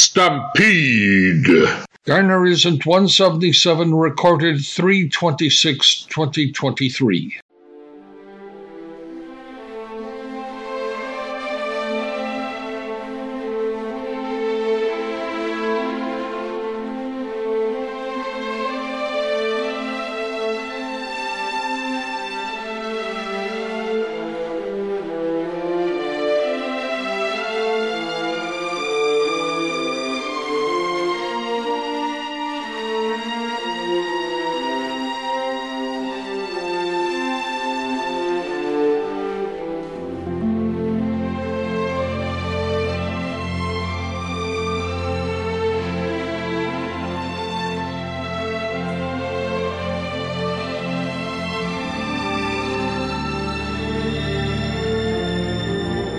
Stampede. Garner isn't 177 recorded 326 2023.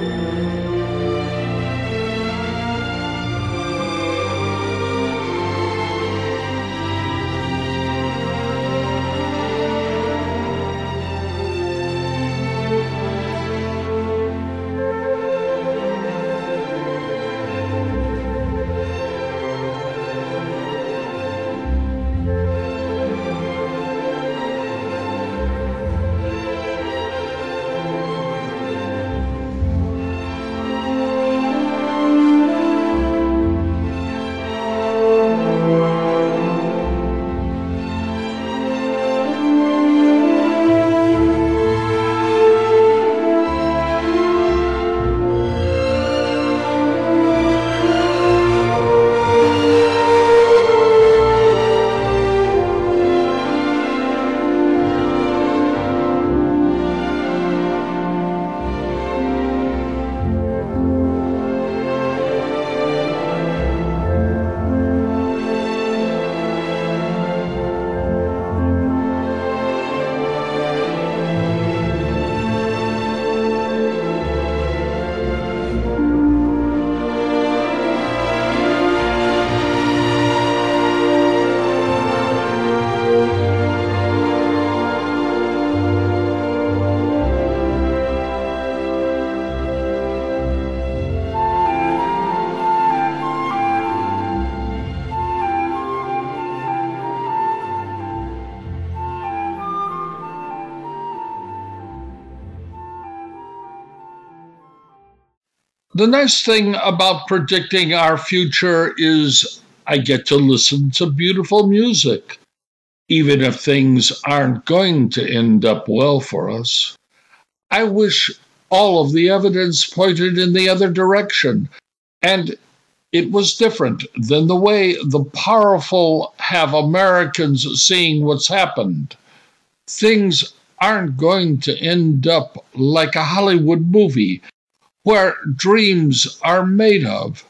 Música The nice thing about predicting our future is I get to listen to beautiful music, even if things aren't going to end up well for us. I wish all of the evidence pointed in the other direction, and it was different than the way the powerful have Americans seeing what's happened. Things aren't going to end up like a Hollywood movie where dreams are made of.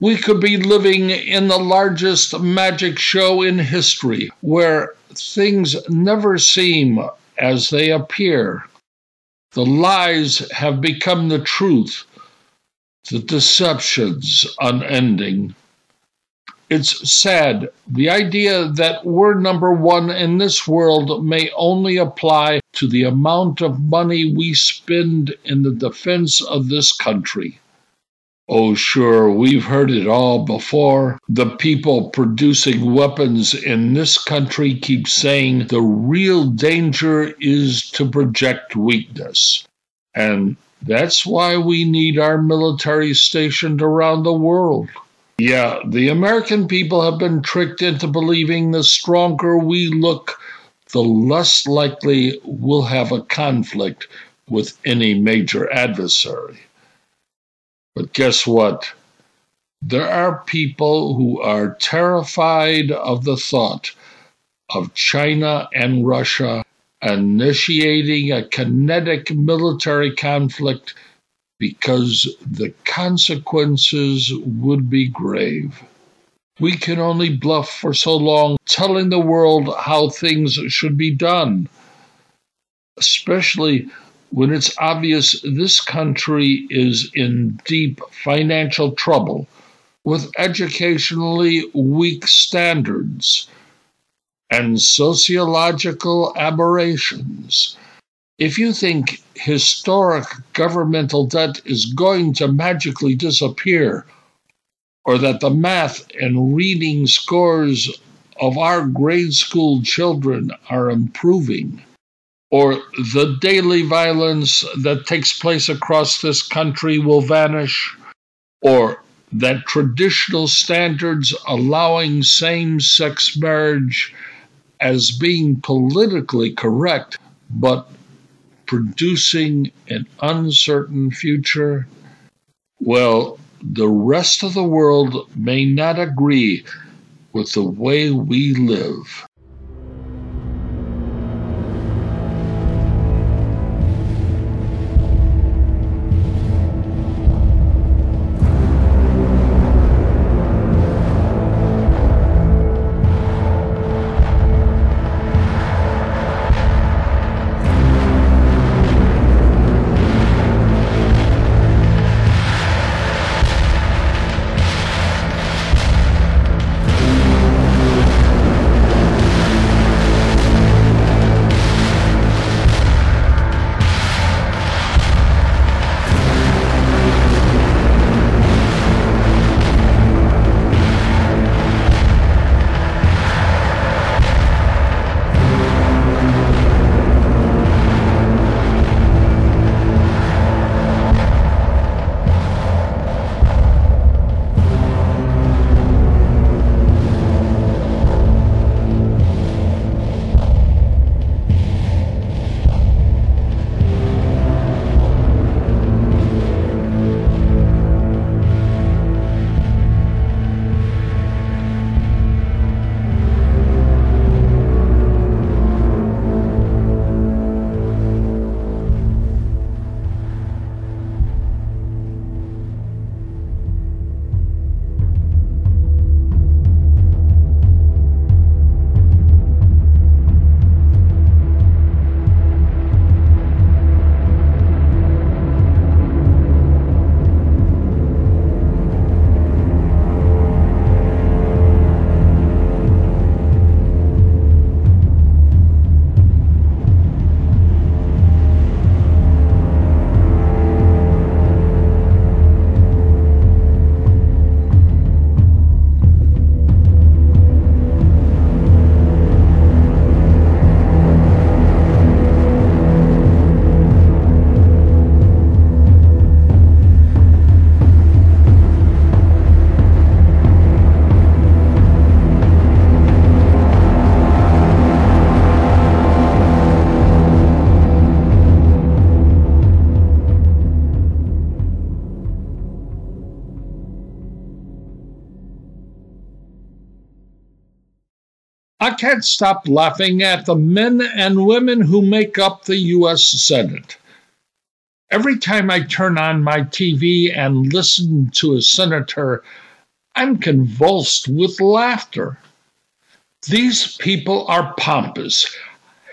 We could be living in the largest magic show in history, where things never seem as they appear. The lies have become the truth, the deceptions unending. It's sad. The idea that we're number one in this world may only apply to the amount of money we spend in the defense of this country. Oh, sure, we've heard it all before. The people producing weapons in this country keep saying the real danger is to project weakness. And that's why we need our military stationed around the world. Yeah, the American people have been tricked into believing the stronger we look, the less likely we'll have a conflict with any major adversary. But guess what? There are people who are terrified of the thought of China and Russia initiating a kinetic military conflict because the consequences would be grave. We can only bluff for so long, telling the world how things should be done, especially when it's obvious this country is in deep financial trouble with educationally weak standards and sociological aberrations if you think historic governmental debt is going to magically disappear, or that the math and reading scores of our grade school children are improving, or the daily violence that takes place across this country will vanish, or that traditional standards allowing same sex marriage as being politically correct but producing an uncertain future, well, the rest of the world may not agree with the way we live. Can't stop laughing at the men and women who make up the U.S. Senate. Every time I turn on my TV and listen to a senator, I'm convulsed with laughter. These people are pompous,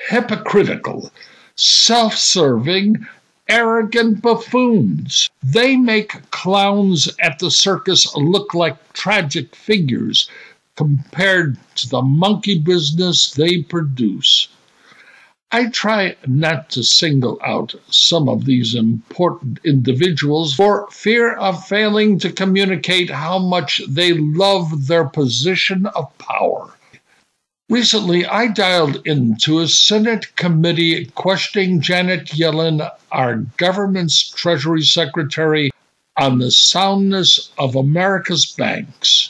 hypocritical, self serving, arrogant buffoons. They make clowns at the circus look like tragic figures compared to the monkey business they produce. I try not to single out some of these important individuals for fear of failing to communicate how much they love their position of power. Recently, I dialed into a Senate committee questioning Janet Yellen, our government's Treasury Secretary, on the soundness of America's banks.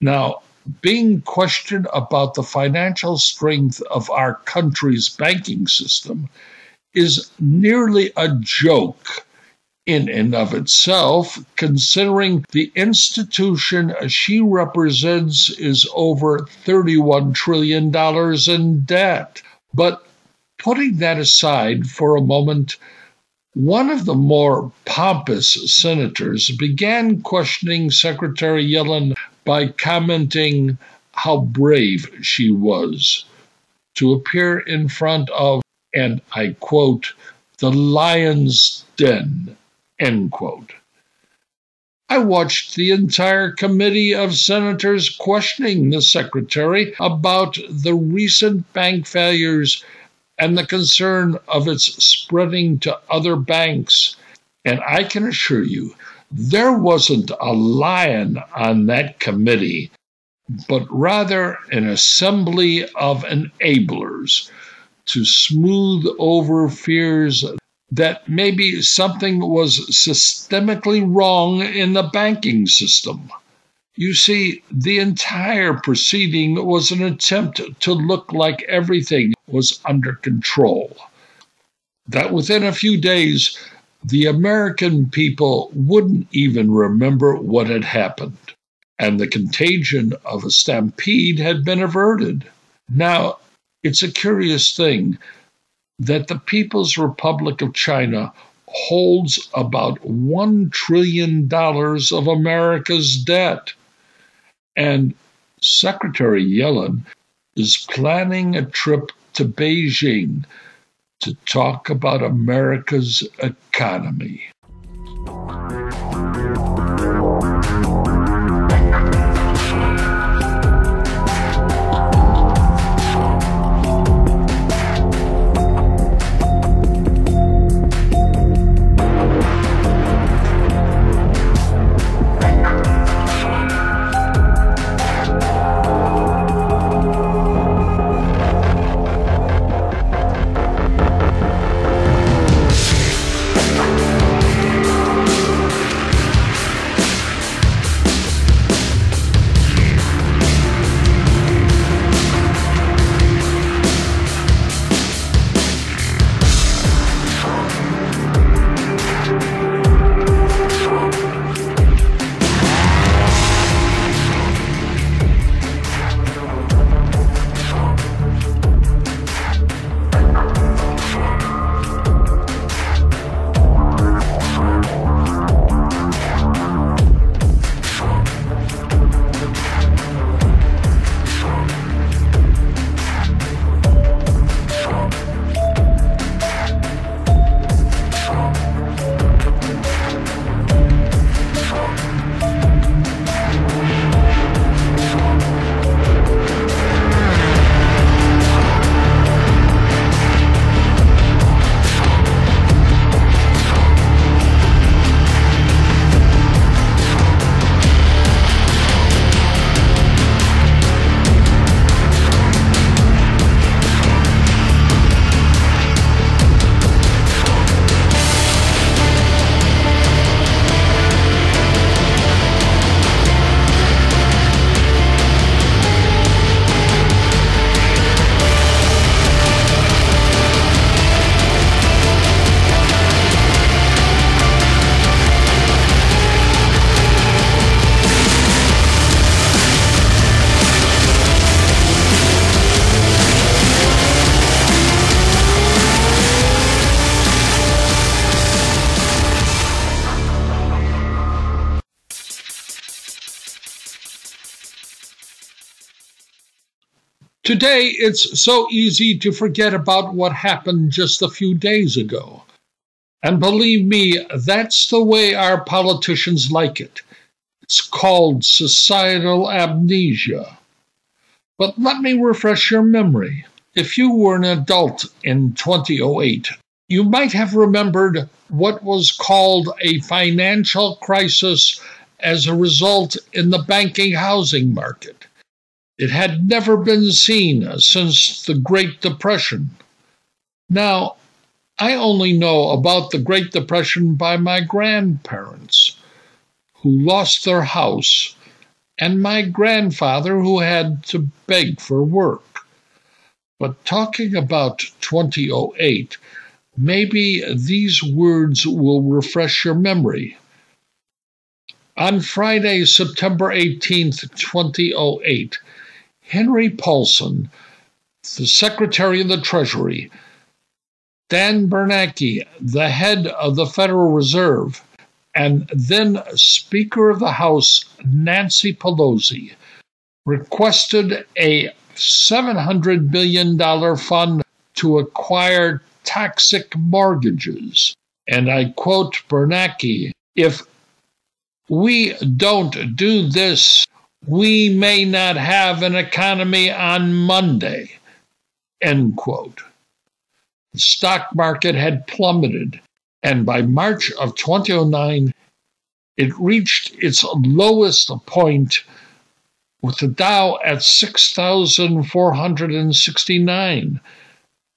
Now, being questioned about the financial strength of our country's banking system is nearly a joke in and of itself, considering the institution she represents is over $31 trillion in debt. But putting that aside for a moment, one of the more pompous senators began questioning Secretary Yellen by commenting how brave she was to appear in front of, and I quote, the lion's den, end quote. I watched the entire committee of senators questioning the secretary about the recent bank failures and the concern of its spreading to other banks. And I can assure you There wasn't a lion on that committee, but rather an assembly of enablers to smooth over fears that maybe something was systemically wrong in the banking system. You see, the entire proceeding was an attempt to look like everything was under control. That within a few days, the American people wouldn't even remember what had happened, and the contagion of a stampede had been averted. Now, it's a curious thing that the People's Republic of China holds about $1 trillion of America's debt. And Secretary Yellen is planning a trip to Beijing to talk about America's economy. Today, it's so easy to forget about what happened just a few days ago. And believe me, that's the way our politicians like it. It's called societal amnesia. But let me refresh your memory. If you were an adult in 2008, you might have remembered what was called a financial crisis as a result in the banking housing market. It had never been seen since the Great Depression. Now, I only know about the Great Depression by my grandparents, who lost their house, and my grandfather, who had to beg for work. But talking about 2008, maybe these words will refresh your memory. On Friday, September 18th, 2008, Henry Paulson, the Secretary of the Treasury, Ben Bernanke, the head of the Federal Reserve, and then Speaker of the House Nancy Pelosi requested a $700 billion fund to acquire toxic mortgages. And I quote Bernanke if we don't do this, we may not have an economy on Monday. End quote. The stock market had plummeted, and by March of 2009, It reached its lowest point with the Dow at 6,469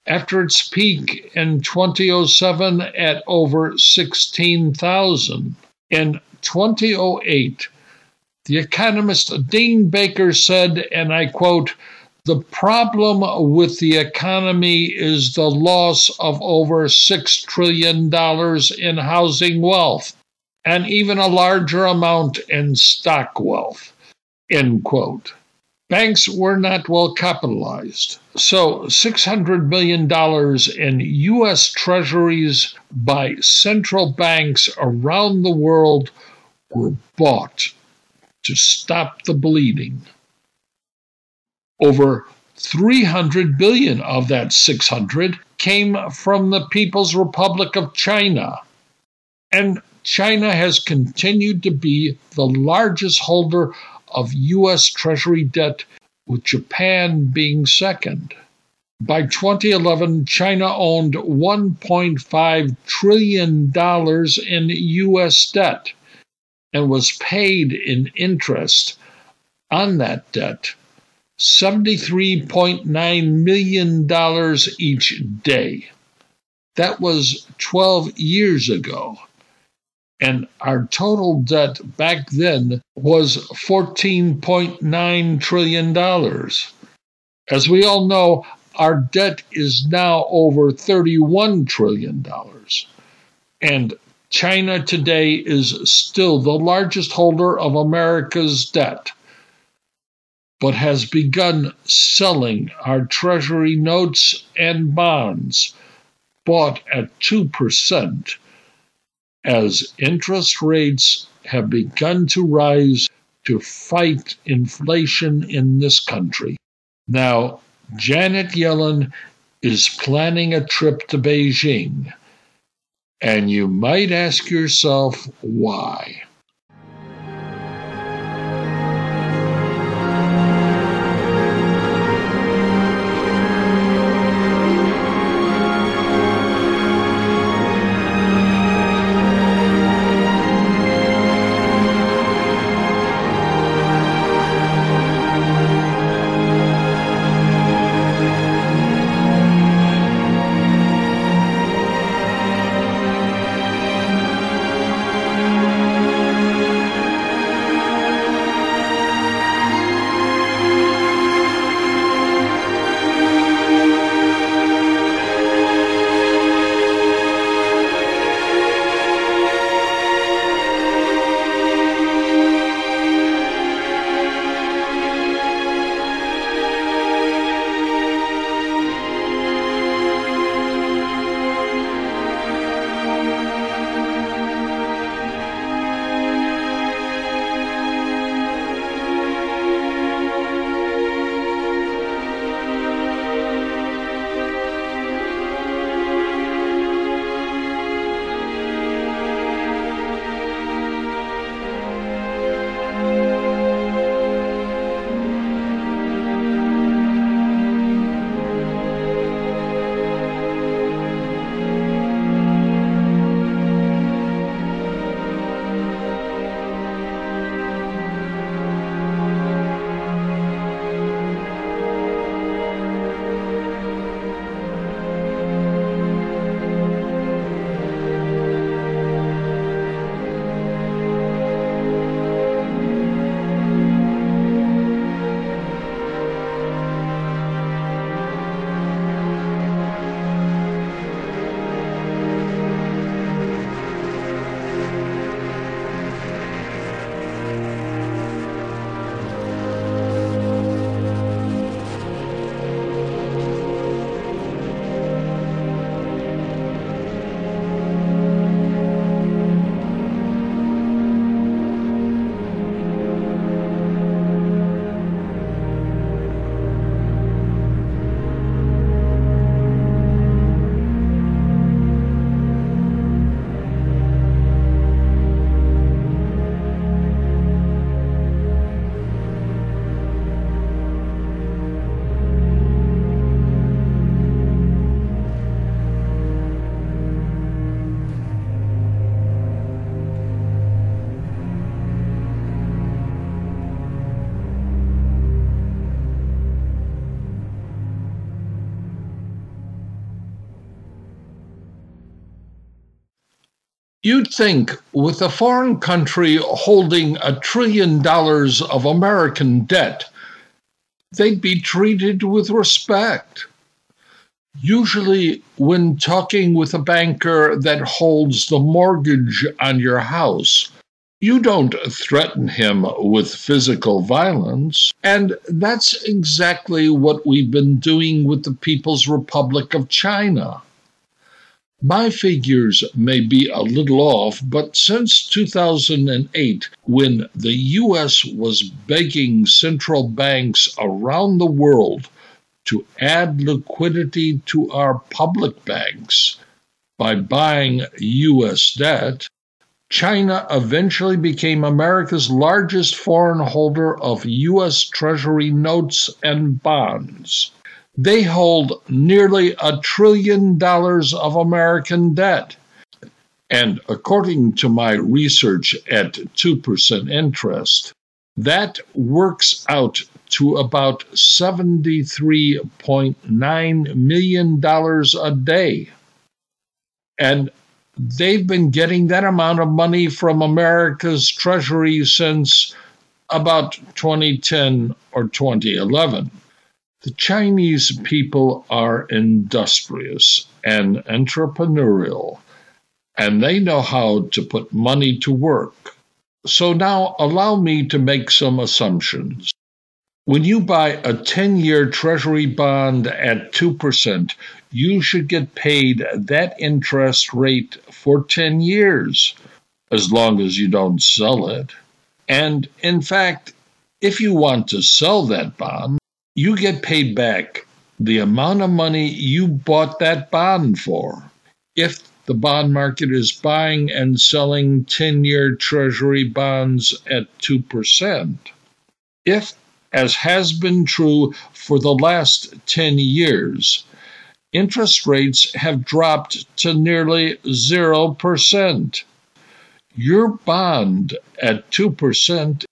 after its peak in 2007 at over 16,000. In 2008, the economist Dean Baker said, and I quote, the problem with the economy is the loss of over $6 trillion in housing wealth and even a larger amount in stock wealth. End quote. Banks were not well capitalized. So, $600 million in U.S. treasuries by central banks around the world were bought to stop the bleeding. Over 300 billion of that 600 came from the People's Republic of China. And China has continued to be the largest holder of U.S. Treasury debt, with Japan being second. By 2011, China owned $1.5 trillion in U.S. debt and was paid in interest on that debt $73.9 million each day. That was 12 years ago and our total debt back then was $14.9 trillion. As we all know, our debt is now over $31 trillion. And China today is still the largest holder of America's debt, but has begun selling our Treasury notes and bonds bought at 2% as interest rates have begun to rise to fight inflation in this country. Now, Janet Yellen is planning a trip to Beijing, and you might ask yourself why. You'd think with a foreign country holding a trillion dollars of American debt, they'd be treated with respect. Usually, when talking with a banker that holds the mortgage on your house, you don't threaten him with physical violence. And that's exactly what we've been doing with the People's Republic of China. My figures may be a little off, but since 2008, when the US was begging central banks around the world to add liquidity to our public banks by buying US debt, China eventually became America's largest foreign holder of US Treasury notes and bonds. They hold nearly a trillion dollars of American debt. And according to my research at 2% interest, that works out to about $73.9 million a day. And they've been getting that amount of money from America's Treasury since about 2010 or 2011. The Chinese people are industrious and entrepreneurial, and they know how to put money to work. So now allow me to make some assumptions. When you buy a 10 year Treasury bond at 2%, you should get paid that interest rate for 10 years, as long as you don't sell it. And in fact, if you want to sell that bond, you get paid back the amount of money you bought that bond for. If the bond market is buying and selling 10 year Treasury bonds at 2%. If, as has been true for the last 10 years, interest rates have dropped to nearly 0%. Your bond at 2%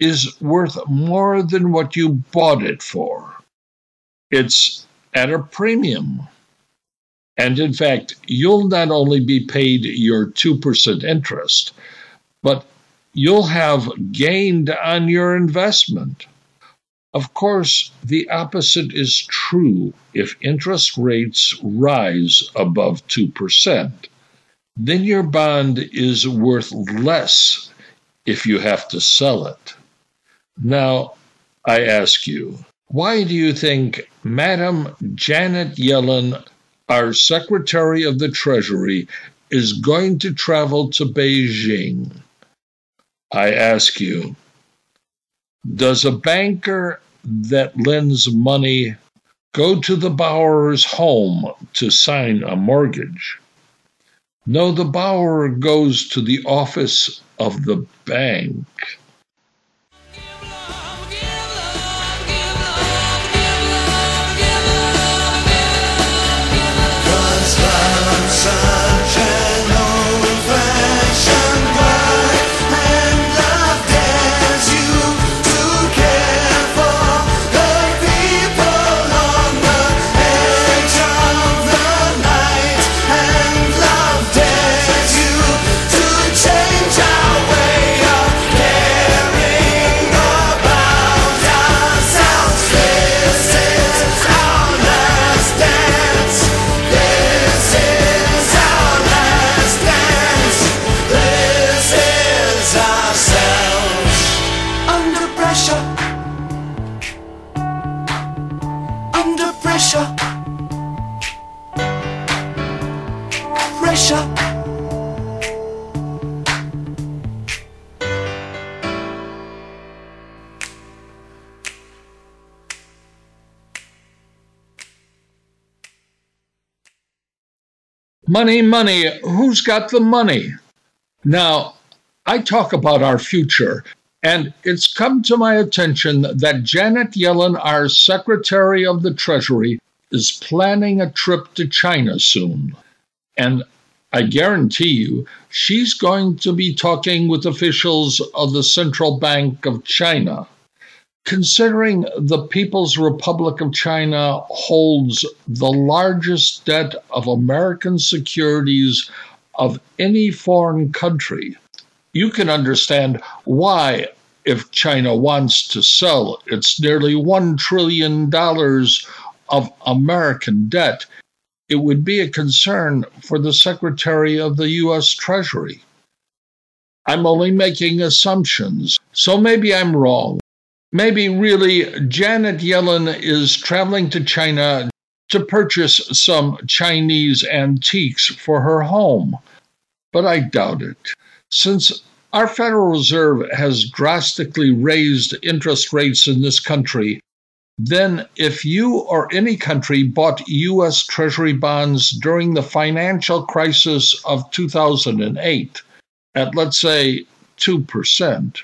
is worth more than what you bought it for. It's at a premium. And in fact, you'll not only be paid your 2% interest, but you'll have gained on your investment. Of course, the opposite is true if interest rates rise above 2%. Then your bond is worth less if you have to sell it. Now, I ask you, why do you think Madam Janet Yellen, our Secretary of the Treasury, is going to travel to Beijing? I ask you, does a banker that lends money go to the borrower's home to sign a mortgage? No, the borrower goes to the office of the bank. Money, money, who's got the money? Now, I talk about our future, and it's come to my attention that Janet Yellen, our Secretary of the Treasury, is planning a trip to China soon. And I guarantee you, she's going to be talking with officials of the Central Bank of China. Considering the People's Republic of China holds the largest debt of American securities of any foreign country. You can understand why, if China wants to sell its nearly $1 trillion of American debt, it would be a concern for the Secretary of the U.S. Treasury. I'm only making assumptions, so maybe I'm wrong. Maybe really Janet Yellen is traveling to China to purchase some Chinese antiques for her home. But I doubt it. Since our Federal Reserve has drastically raised interest rates in this country, then if you or any country bought U.S. Treasury bonds during the financial crisis of 2008 at, let's say, 2%,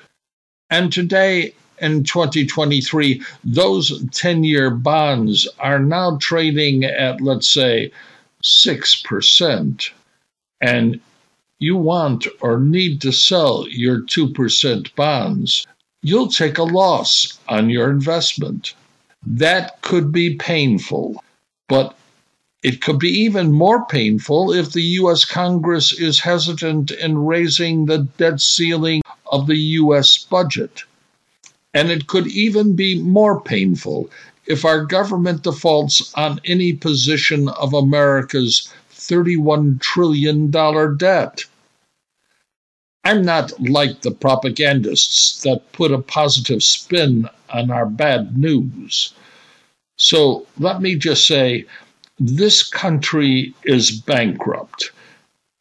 and today in 2023, those 10 year bonds are now trading at, let's say, 6%, and you want or need to sell your 2% bonds, you'll take a loss on your investment. That could be painful, but it could be even more painful if the U.S. Congress is hesitant in raising the debt ceiling of the U.S. budget. And it could even be more painful if our government defaults on any position of America's $31 trillion debt. I'm not like the propagandists that put a positive spin on our bad news. So let me just say this country is bankrupt,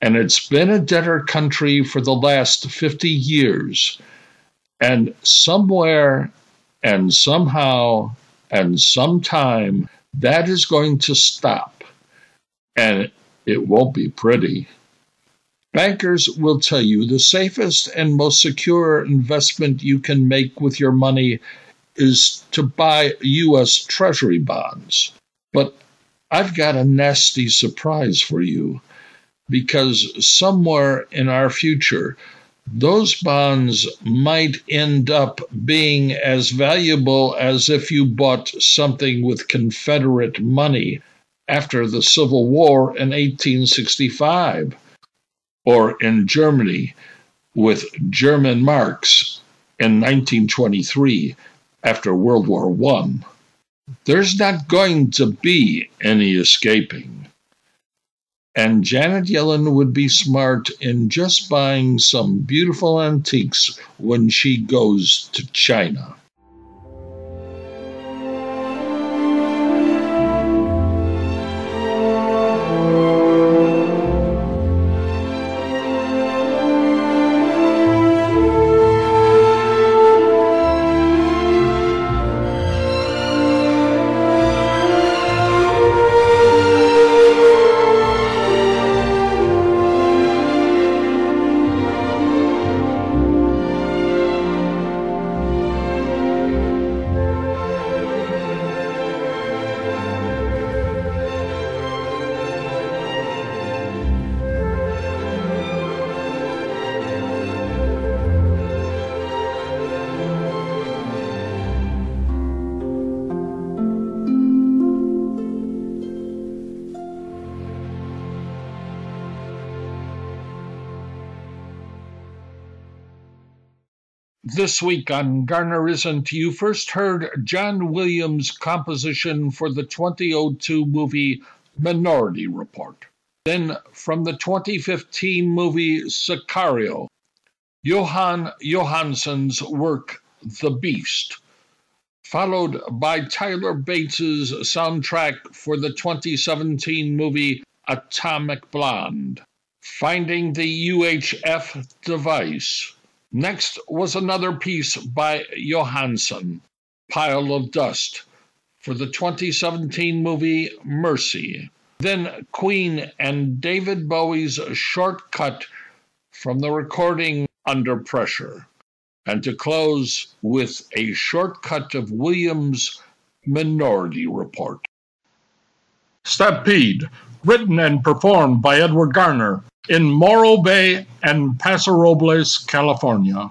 and it's been a debtor country for the last 50 years. And somewhere and somehow and sometime that is going to stop, and it won't be pretty. Bankers will tell you the safest and most secure investment you can make with your money is to buy U.S. Treasury bonds. But I've got a nasty surprise for you because somewhere in our future, those bonds might end up being as valuable as if you bought something with Confederate money after the Civil War in 1865 or in Germany with German marks in 1923 after World War I. There's not going to be any escaping. And Janet Yellen would be smart in just buying some beautiful antiques when she goes to China. This week on Garner Isn't, you first heard John Williams' composition for the 2002 movie Minority Report. Then, from the 2015 movie Sicario, Jóhann Jóhannsson's work The Beast, followed by Tyler Bates' soundtrack for the 2017 movie Atomic Blonde, Finding the UHF Device, Next was another piece by Jóhannsson, Pile of Dust, for the 2017 movie Mercy. Then Queen and David Bowie's short cut from the recording Under Pressure. And to close with a short cut of Williams' Minority Report. Stampede, written and performed by Edward Garner, in Morro Bay and Paso Robles, California.